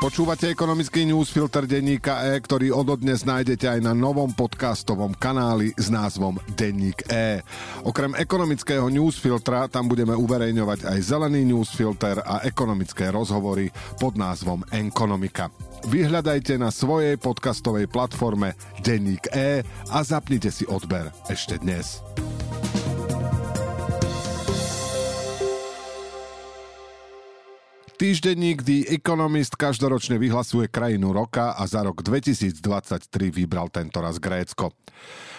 Počúvate ekonomický newsfilter denníka E, ktorý ododnes nájdete aj na novom podcastovom kanáli s názvom Denník E. Okrem ekonomického newsfiltra tam budeme uverejňovať aj zelený newsfilter a ekonomické rozhovory pod názvom Enkonomika. Vyhľadajte na svojej podcastovej platforme Denník E a zapnite si odber ešte dnes. Týždenník The Economist každoročne vyhlasuje krajinu roka a za rok 2023 vybral tento raz Grécko.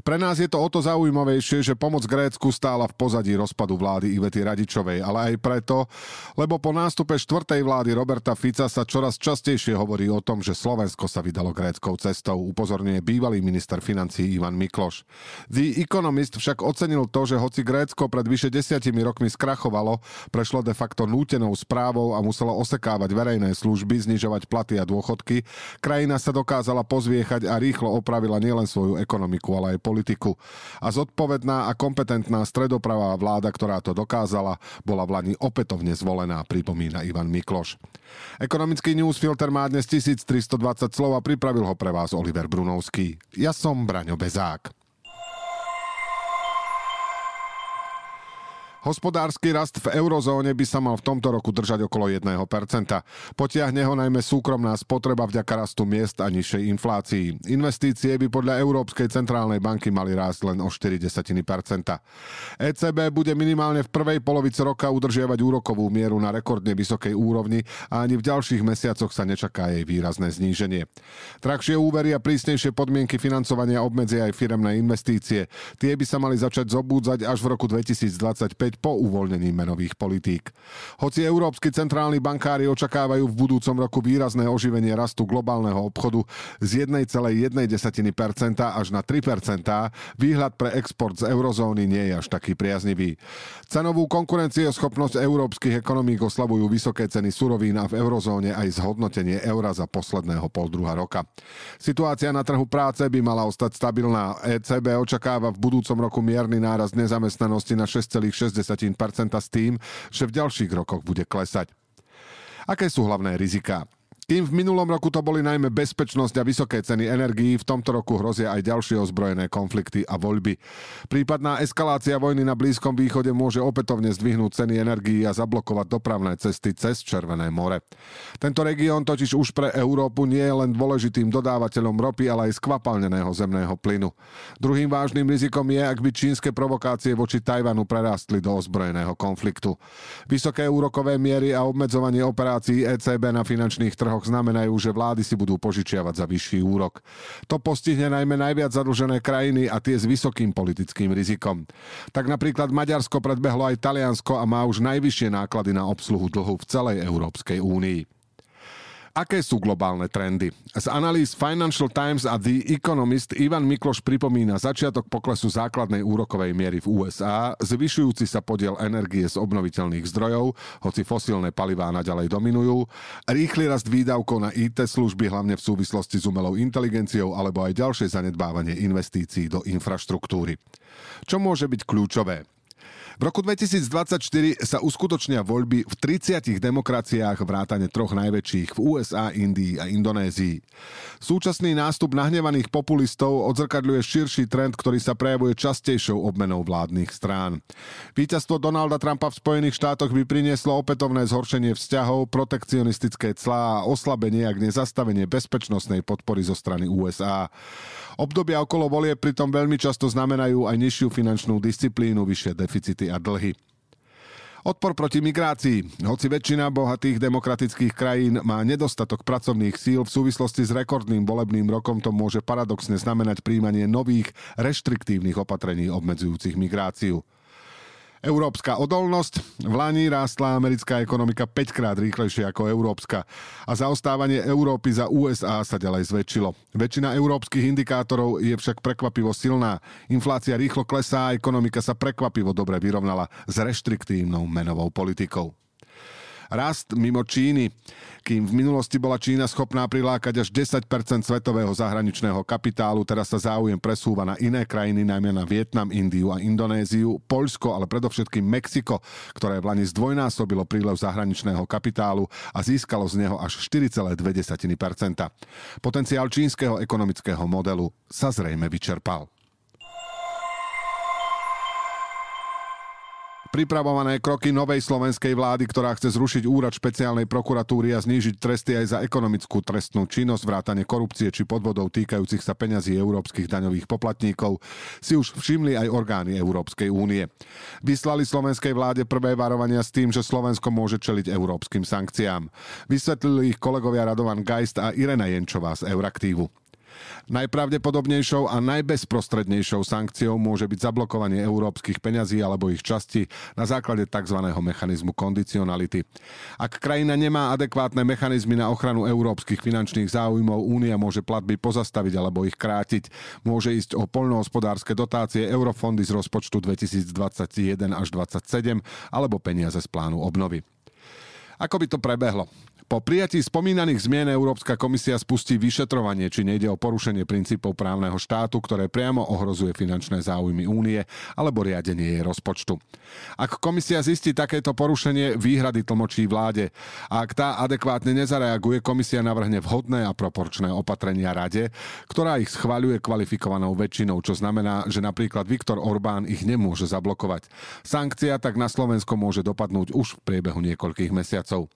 Pre nás je to o to zaujímavejšie, že pomoc Grécku stála v pozadí rozpadu vlády Ivety Radičovej, ale aj preto, lebo po nástupe štvrtej vlády Roberta Fica sa čoraz častejšie hovorí o tom, že Slovensko sa vydalo gréckou cestou, upozorňuje bývalý minister financí Ivan Mikloš. The Economist však ocenil to, že hoci Grécko pred vyše desiatimi rokmi skrachovalo, prešlo de facto nútenou správou a muselo osekávať verejné služby, znižovať platy a dôchodky, krajina sa dokázala pozviechať a rýchlo opravila nielen svoju ekonomiku, ale aj politiku. A zodpovedná a kompetentná stredopravá vláda, ktorá to dokázala, bola v Lani opätovne zvolená, pripomína Ivan Mikloš. Ekonomický newsfilter má dnes 1320 slov a pripravil ho pre vás Oliver Brunovský. Ja som Braňo Bezák. Hospodársky rast v eurozóne by sa mal v tomto roku držať okolo 1%. Potiahne ho najmä súkromná spotreba vďaka rastu miest a nižšej inflácii. Investície by podľa Európskej centrálnej banky mali rásť len o 0,4%. ECB bude minimálne v prvej polovici roka udržiavať úrokovú mieru na rekordne vysokej úrovni a ani v ďalších mesiacoch sa nečaká jej výrazné zníženie. Drahšie úvery a prísnejšie podmienky financovania obmedzia aj firemné investície. Tie by sa mali začať zobúdzať až v roku 2025 po uvoľnení menových politík. Hoci európsky centrálni bankári očakávajú v budúcom roku výrazné oživenie rastu globálneho obchodu z 1,1% až na 3%, výhľad pre export z eurozóny nie je až taký priaznivý. Cenovú konkurencieschopnosť európskych ekonomík oslavujú vysoké ceny surovín a v eurozóne aj zhodnotenie eura za posledného poldruha roka. Situácia na trhu práce by mala ostať stabilná. ECB očakáva v budúcom roku mierny náraz nezamestnanosti na 6,6 s tým, že v ďalších rokoch bude klesať. Aké sú hlavné riziká? Kým v minulom roku to boli najmä bezpečnosť a vysoké ceny energií, v tomto roku hrozia aj ďalšie ozbrojené konflikty a voľby. Prípadná eskalácia vojny na Blízkom východe môže opätovne zdvihnúť ceny energií a zablokovať dopravné cesty cez Červené more. Tento región totiž už pre Európu nie je len dôležitým dodávateľom ropy, ale aj skvapalneného zemného plynu. Druhým vážnym rizikom je, ak by čínske provokácie voči Tajvanu prerastli do ozbrojeného konfliktu. Vysoké úrokové miery a obmedzovanie operácií ECB na finančných trhoch trhoch znamenajú, že vlády si budú požičiavať za vyšší úrok. To postihne najmä najviac zadlžené krajiny a tie s vysokým politickým rizikom. Tak napríklad Maďarsko predbehlo aj Taliansko a má už najvyššie náklady na obsluhu dlhu v celej Európskej únii. Aké sú globálne trendy? Z analýz Financial Times a The Economist Ivan Mikloš pripomína začiatok poklesu základnej úrokovej miery v USA, zvyšujúci sa podiel energie z obnoviteľných zdrojov, hoci fosílne palivá naďalej dominujú, rýchly rast výdavkov na IT služby, hlavne v súvislosti s umelou inteligenciou, alebo aj ďalšie zanedbávanie investícií do infraštruktúry. Čo môže byť kľúčové? V roku 2024 sa uskutočnia voľby v 30 demokraciách vrátane troch najväčších v USA, Indii a Indonézii. Súčasný nástup nahnevaných populistov odzrkadľuje širší trend, ktorý sa prejavuje častejšou obmenou vládnych strán. Víťazstvo Donalda Trumpa v Spojených štátoch by prinieslo opätovné zhoršenie vzťahov, protekcionistické clá a oslabenie, ak nezastavenie bezpečnostnej podpory zo strany USA. Obdobia okolo volie pritom veľmi často znamenajú aj nižšiu finančnú disciplínu, vyššie deficity a dlhy. Odpor proti migrácii. Hoci väčšina bohatých demokratických krajín má nedostatok pracovných síl v súvislosti s rekordným volebným rokom, to môže paradoxne znamenať príjmanie nových reštriktívnych opatrení obmedzujúcich migráciu. Európska odolnosť. V Lani rástla americká ekonomika 5 krát rýchlejšie ako európska a zaostávanie Európy za USA sa ďalej zväčšilo. Väčšina európskych indikátorov je však prekvapivo silná. Inflácia rýchlo klesá a ekonomika sa prekvapivo dobre vyrovnala s reštriktívnou menovou politikou. Rast mimo Číny. Kým v minulosti bola Čína schopná prilákať až 10% svetového zahraničného kapitálu, teraz sa záujem presúva na iné krajiny, najmä na Vietnam, Indiu a Indonéziu, Poľsko, ale predovšetkým Mexiko, ktoré v Lani zdvojnásobilo prílev zahraničného kapitálu a získalo z neho až 4,2% Potenciál čínskeho ekonomického modelu sa zrejme vyčerpal. Pripravované kroky novej slovenskej vlády, ktorá chce zrušiť úrad špeciálnej prokuratúry a znížiť tresty aj za ekonomickú trestnú činnosť, vrátane korupcie či podvodov týkajúcich sa peňazí európskych daňových poplatníkov, si už všimli aj orgány Európskej únie. Vyslali slovenskej vláde prvé varovania s tým, že Slovensko môže čeliť európskym sankciám. Vysvetlili ich kolegovia Radovan Geist a Irena Jenčová z Euraktívu. Najpravdepodobnejšou a najbezprostrednejšou sankciou môže byť zablokovanie európskych peňazí alebo ich časti na základe tzv. mechanizmu kondicionality. Ak krajina nemá adekvátne mechanizmy na ochranu európskych finančných záujmov, Únia môže platby pozastaviť alebo ich krátiť. Môže ísť o poľnohospodárske dotácie, eurofondy z rozpočtu 2021 až 2027 alebo peniaze z plánu obnovy. Ako by to prebehlo? Po prijatí spomínaných zmien Európska komisia spustí vyšetrovanie, či nejde o porušenie princípov právneho štátu, ktoré priamo ohrozuje finančné záujmy únie alebo riadenie jej rozpočtu. Ak komisia zistí takéto porušenie, výhrady tlmočí vláde. A ak tá adekvátne nezareaguje, komisia navrhne vhodné a proporčné opatrenia rade, ktorá ich schvaľuje kvalifikovanou väčšinou, čo znamená, že napríklad Viktor Orbán ich nemôže zablokovať. Sankcia tak na Slovensko môže dopadnúť už v priebehu niekoľkých mesiacov.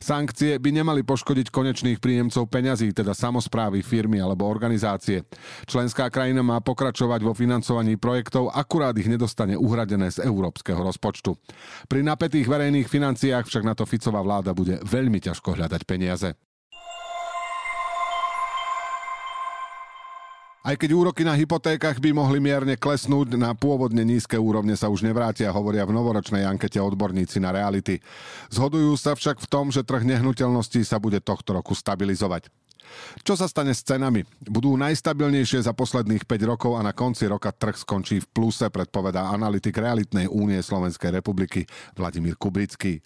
Sankcie by nemali poškodiť konečných príjemcov peňazí, teda samozprávy, firmy alebo organizácie. Členská krajina má pokračovať vo financovaní projektov, akurát ich nedostane uhradené z európskeho rozpočtu. Pri napätých verejných financiách však na to Ficová vláda bude veľmi ťažko hľadať peniaze. Aj keď úroky na hypotékach by mohli mierne klesnúť, na pôvodne nízke úrovne sa už nevrátia, hovoria v novoročnej ankete odborníci na reality. Zhodujú sa však v tom, že trh nehnuteľností sa bude tohto roku stabilizovať. Čo sa stane s cenami? Budú najstabilnejšie za posledných 5 rokov a na konci roka trh skončí v pluse, predpovedá analytik realitnej únie Slovenskej republiky Vladimír Kubrický.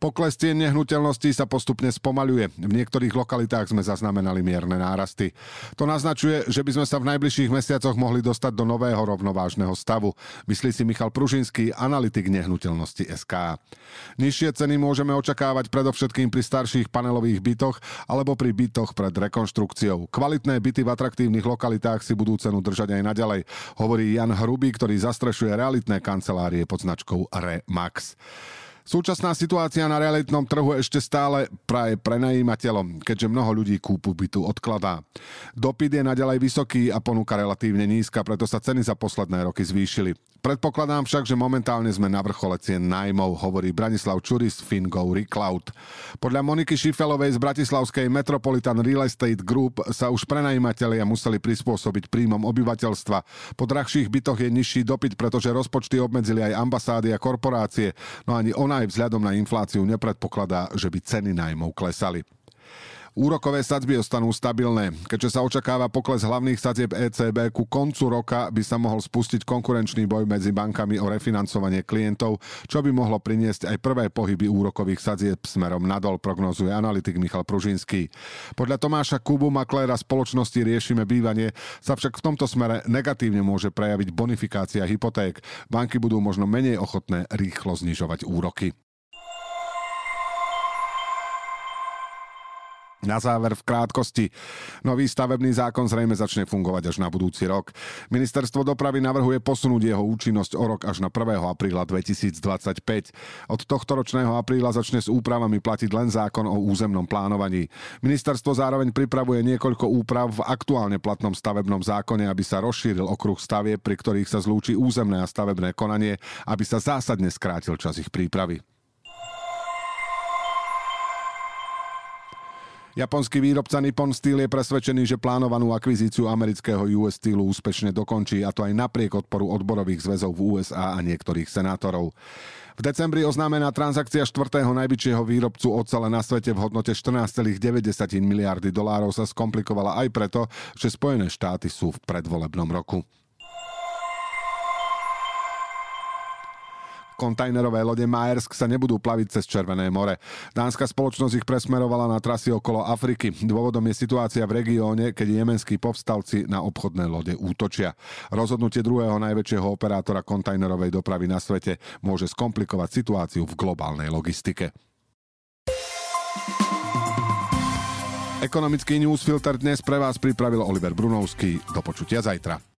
Pokles cien nehnuteľností sa postupne spomaľuje. V niektorých lokalitách sme zaznamenali mierne nárasty. To naznačuje, že by sme sa v najbližších mesiacoch mohli dostať do nového rovnovážneho stavu. Myslí si Michal Pružinský, analytik nehnuteľnosti SK. Nižšie ceny môžeme očakávať predovšetkým pri starších panelových bytoch alebo pri bytoch pred rekonštrukciou. Kvalitné byty v atraktívnych lokalitách si budú cenu držať aj naďalej, hovorí Jan Hrubý, ktorý zastrešuje realitné kancelárie pod značkou Remax. Súčasná situácia na realitnom trhu ešte stále praje prenajímateľom, keďže mnoho ľudí kúpu bytu odkladá. Dopyt je naďalej vysoký a ponuka relatívne nízka, preto sa ceny za posledné roky zvýšili. Predpokladám však, že momentálne sme na vrchole cien nájmov, hovorí Branislav Čuris Fingo Recloud. Podľa Moniky Šifelovej z Bratislavskej Metropolitan Real Estate Group sa už prenajímatelia museli prispôsobiť príjmom obyvateľstva. Po drahších bytoch je nižší dopyt, pretože rozpočty obmedzili aj ambasády a korporácie, no ani ona aj vzhľadom na infláciu nepredpokladá, že by ceny nájmov klesali. Úrokové sadzby ostanú stabilné. Keďže sa očakáva pokles hlavných sadzieb ECB, ku koncu roka by sa mohol spustiť konkurenčný boj medzi bankami o refinancovanie klientov, čo by mohlo priniesť aj prvé pohyby úrokových sadzieb smerom nadol, prognozuje analytik Michal Pružinský. Podľa Tomáša Kubu, makléra spoločnosti Riešime bývanie, sa však v tomto smere negatívne môže prejaviť bonifikácia hypoték. Banky budú možno menej ochotné rýchlo znižovať úroky. Na záver v krátkosti. Nový stavebný zákon zrejme začne fungovať až na budúci rok. Ministerstvo dopravy navrhuje posunúť jeho účinnosť o rok až na 1. apríla 2025. Od tohto ročného apríla začne s úpravami platiť len zákon o územnom plánovaní. Ministerstvo zároveň pripravuje niekoľko úprav v aktuálne platnom stavebnom zákone, aby sa rozšíril okruh stavie, pri ktorých sa zlúči územné a stavebné konanie, aby sa zásadne skrátil čas ich prípravy. Japonský výrobca Nippon Steel je presvedčený, že plánovanú akvizíciu amerického US Steelu úspešne dokončí a to aj napriek odporu odborových zväzov v USA a niektorých senátorov. V decembri oznámená transakcia štvrtého najvyššieho výrobcu ocele na svete v hodnote 14,9 miliardy dolárov sa skomplikovala aj preto, že Spojené štáty sú v predvolebnom roku. Kontajnerové lode Maersk sa nebudú plaviť cez Červené more. Dánska spoločnosť ich presmerovala na trasy okolo Afriky. Dôvodom je situácia v regióne, keď jemenskí povstalci na obchodné lode útočia. Rozhodnutie druhého najväčšieho operátora kontajnerovej dopravy na svete môže skomplikovať situáciu v globálnej logistike. Ekonomický newsfilter dnes pre vás pripravil Oliver Brunovský. Do počutia zajtra.